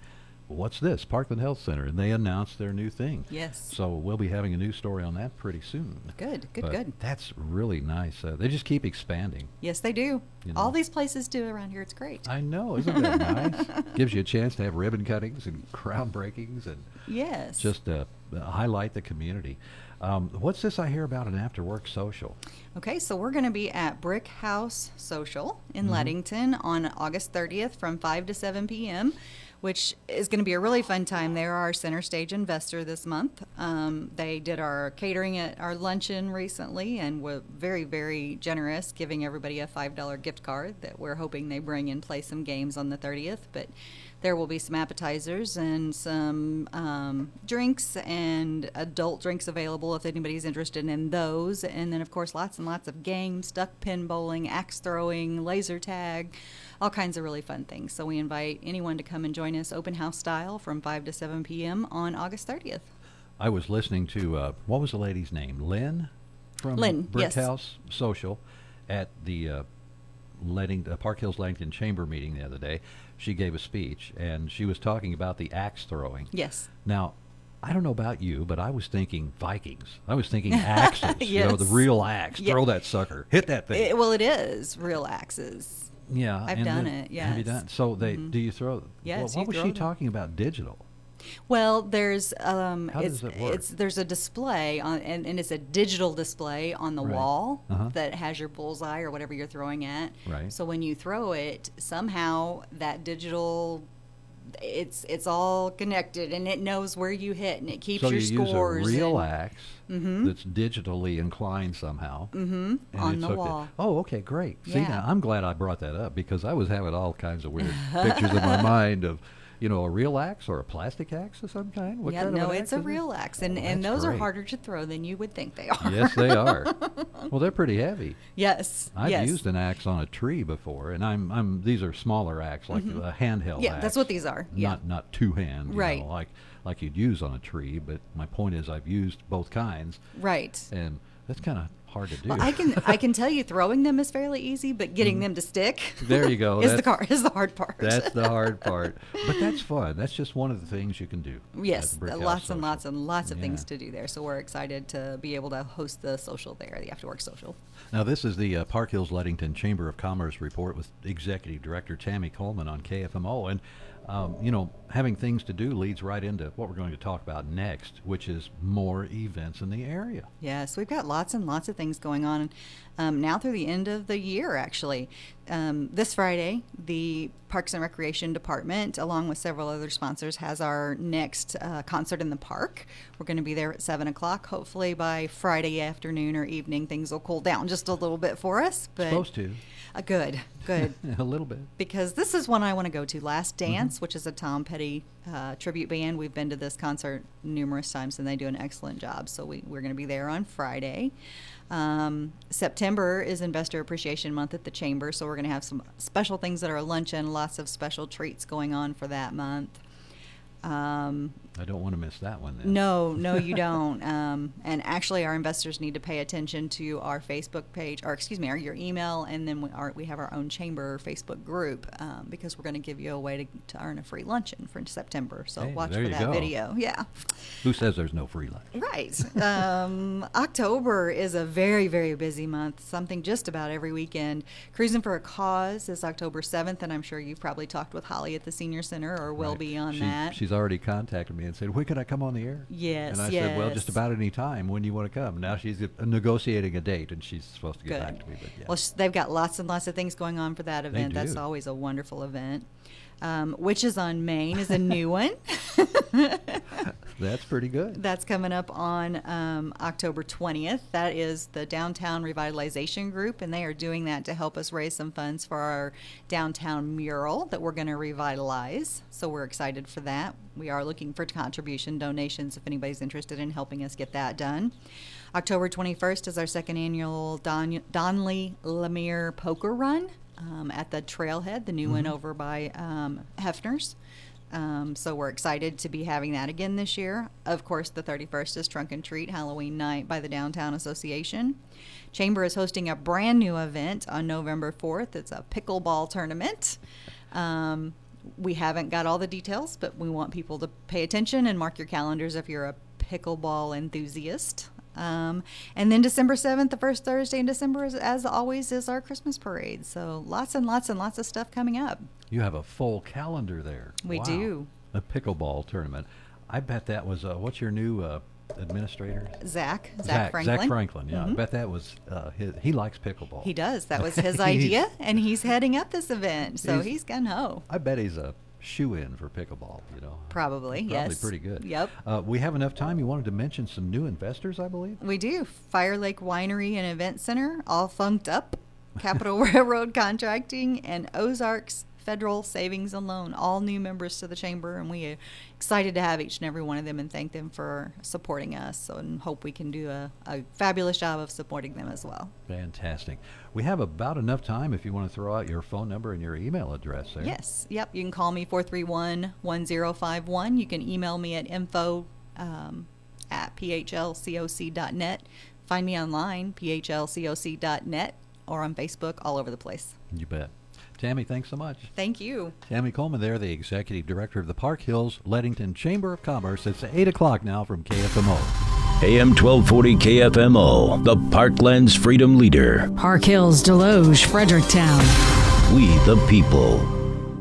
what's this? Parkland Health Center, and they announced their new thing. Yes. So we'll be having a new story on that pretty soon. Good, good, But good. That's really nice. Uh, they just keep expanding. Yes, they do. You All these places do around here. It's great. I know, isn't that nice? Gives you a chance to have ribbon cuttings and crown breakings and Yes. just uh, highlight the community. Um, what's this I hear about an after work social? Okay, so we're going to be at Brick House Social in Mhm. Leadington on August 30th from 5 to 7 p.m., which is going to be a really fun time. They're our center stage investor this month. Um, they did our catering at our luncheon recently and were very, very generous, giving everybody a $5 gift card that we're hoping they bring and play some games on the 30th. But there will be some appetizers and some um, drinks and adult drinks available if anybody's interested in those. And then, of course, lots and lots of games duck pin bowling, axe throwing, laser tag, all kinds of really fun things. So we invite anyone to come and join us open house style from 5 to 7 p.m. on August 30th. I was listening to uh, what was the lady's name? Lynn from Lynn, Brick yes. House Social at the uh, Ledding, uh, Park Hills Langton Chamber meeting the other day. She gave a speech and she was talking about the axe throwing. Yes. Now, I don't know about you, but I was thinking Vikings. I was thinking axes. You know, the real axe. Yeah. Throw that sucker. Hit that thing. It- well, it is real axes. Yeah, I've done it. Have you. Mm-hmm. done? So they do you throw? Yes, Well, what was she them. talking about? Digital. Well, there's um, How it's, does it work? it's there's a display on, and, and it's a digital display on the Right. wall Uh-huh. that has your bullseye or whatever you're throwing at. Right. So when you throw it, somehow that digital, it's it's all connected and it knows where you hit and it keeps so your you scores. use a real axe Mhm. that's digitally inclined somehow. Mhm, and on the wall. Oh, okay, great. See, Yeah. now I'm glad I brought that up because I was having all kinds of weird pictures in my mind of, you know, a real axe or a plastic axe of some kind. What yeah, kind no, it's a it? real axe, and, Oh, and those are harder to throw than you would think they are. yes, they are. Well, they're pretty heavy. Yes, I've yes. used an axe on a tree before, and I'm I'm these are smaller axes, like Mhm. a handheld. Yeah, axe, that's what these are, yeah. Not not two hand. you Right. know, like like you'd use on a tree. But my point is, I've used both kinds. Right. And that's kind of hard to do. Well, I can I can tell you throwing them is fairly easy, but getting them to stick. Mm. There you go. is the car is the hard part. That's the hard part. But that's fun. That's just one of the things you can do. Yes, lots Social. and lots and lots of things to do there. So we're excited to be able to host the social there, the after work social. Now, this is the uh, Park Hills Leadington Chamber of Commerce report with Executive Director Tammy Coleman on KFMO. And, um, you know, having things to do leads right into what we're going to talk about next, which is more events in the area. Yes, we've got lots and lots of things going on um, now through the end of the year, actually. Um, this Friday, the Parks and Recreation Department, along with several other sponsors, has our next uh, concert in the park. We're going to be there at 7 o'clock. Hopefully, by Friday afternoon or evening, things will cool down just a little bit for us. But Supposed to. Uh, good, good. a little bit. because this is one I want to go to. Last Mm-hmm. Dance, which is a Tom Petty uh, tribute band. We've been to this concert numerous times, and they do an excellent job. So we, we're going to be there on Friday. Um, September is Investor Appreciation Month at the Chamber, so we're going to have some special things at our luncheon, lots of special treats going on for that month. Um, I don't want to miss that one then. no, no, you don't. Um, and actually, our investors need to pay attention to our Facebook page, or excuse me, our, your email, and then we, our, we have our own chamber Facebook group um, because we're going to give you a way to, to earn a free luncheon for September. So Hey, watch for that go. video. Yeah. Who says there's no free lunch? Right. Um, October is a very, very busy month, something just about every weekend. Cruising for a Cause is October 7th, and I'm sure you've probably talked with Holly at the Senior Center or will Right. be on She- that. She's already contacted me and said, "When can I come on the air?" Yes, And I said, "Well, just about any time when you want to come." Now she's uh, negotiating a date, and she's supposed to get Good. back to me. But yeah, Well, sh- they've got lots and lots of things going on for that event. That's do. always a wonderful event. Um, Witches on Main is a new one. that's pretty good. That's coming up on um, October 20th. That is the Downtown Revitalization Group, and they are doing that to help us raise some funds for our downtown mural that we're going to revitalize. So we're excited for that. We are looking for contribution donations if anybody's interested in helping us get that done. October 21st is our second annual Don- Donley Lemire Poker Run um, at the Trailhead, the new one Mhm. over by um, Hefner's. Um, so we're excited to be having that again this year. Of course, the 31st is Trunk and Treat Halloween night by the Downtown Association. Chamber is hosting a brand new event on November 4th. It's a pickleball tournament. Um, we haven't got all the details, but we want people to pay attention and mark your calendars if you're a pickleball enthusiast. Um, and then December 7th, the first Thursday in December, is, as always, is our Christmas parade. So lots and lots and lots of stuff coming up. You have a full calendar there. We Wow. do. A pickleball tournament. I bet that was uh, what's your new uh, administrator? Zach, Zach, Franklin. Zach Franklin. Yeah, I Mhm. bet that was uh, his. He likes pickleball. He does. That was his idea, and he's heading up this event. So He's- he's gun ho. I bet he's a shoe in for pickleball. You know. Probably, Probably yes. pretty good. Yep. Uh, we have enough time. You wanted to mention some new investors, I believe. We do. Fire Lake Winery and Event Center, all funked up. Capital Railroad Contracting and Ozarks Federal Savings and Loan, all new members to the chamber, and we are excited to have each and every one of them and thank them for supporting us. So, and hope we can do a, a fabulous job of supporting them as well. Fantastic. We have about enough time if you want to throw out your phone number and your email address there. Yes. Yep. You can call me 431 1051. You can email me at info um, at phlcoc.net. Find me online, phlcoc.net, or on Facebook, all over the place. You bet. Tammy, thanks so much. Thank you. Tammy Coleman there, the executive director of the Park Hills Leadington Chamber of Commerce. It's 8 o'clock now from KFMO. AM 1240 KFMO, the Parklands Freedom Leader. Park Hills, Desloge, Fredericktown. We the people.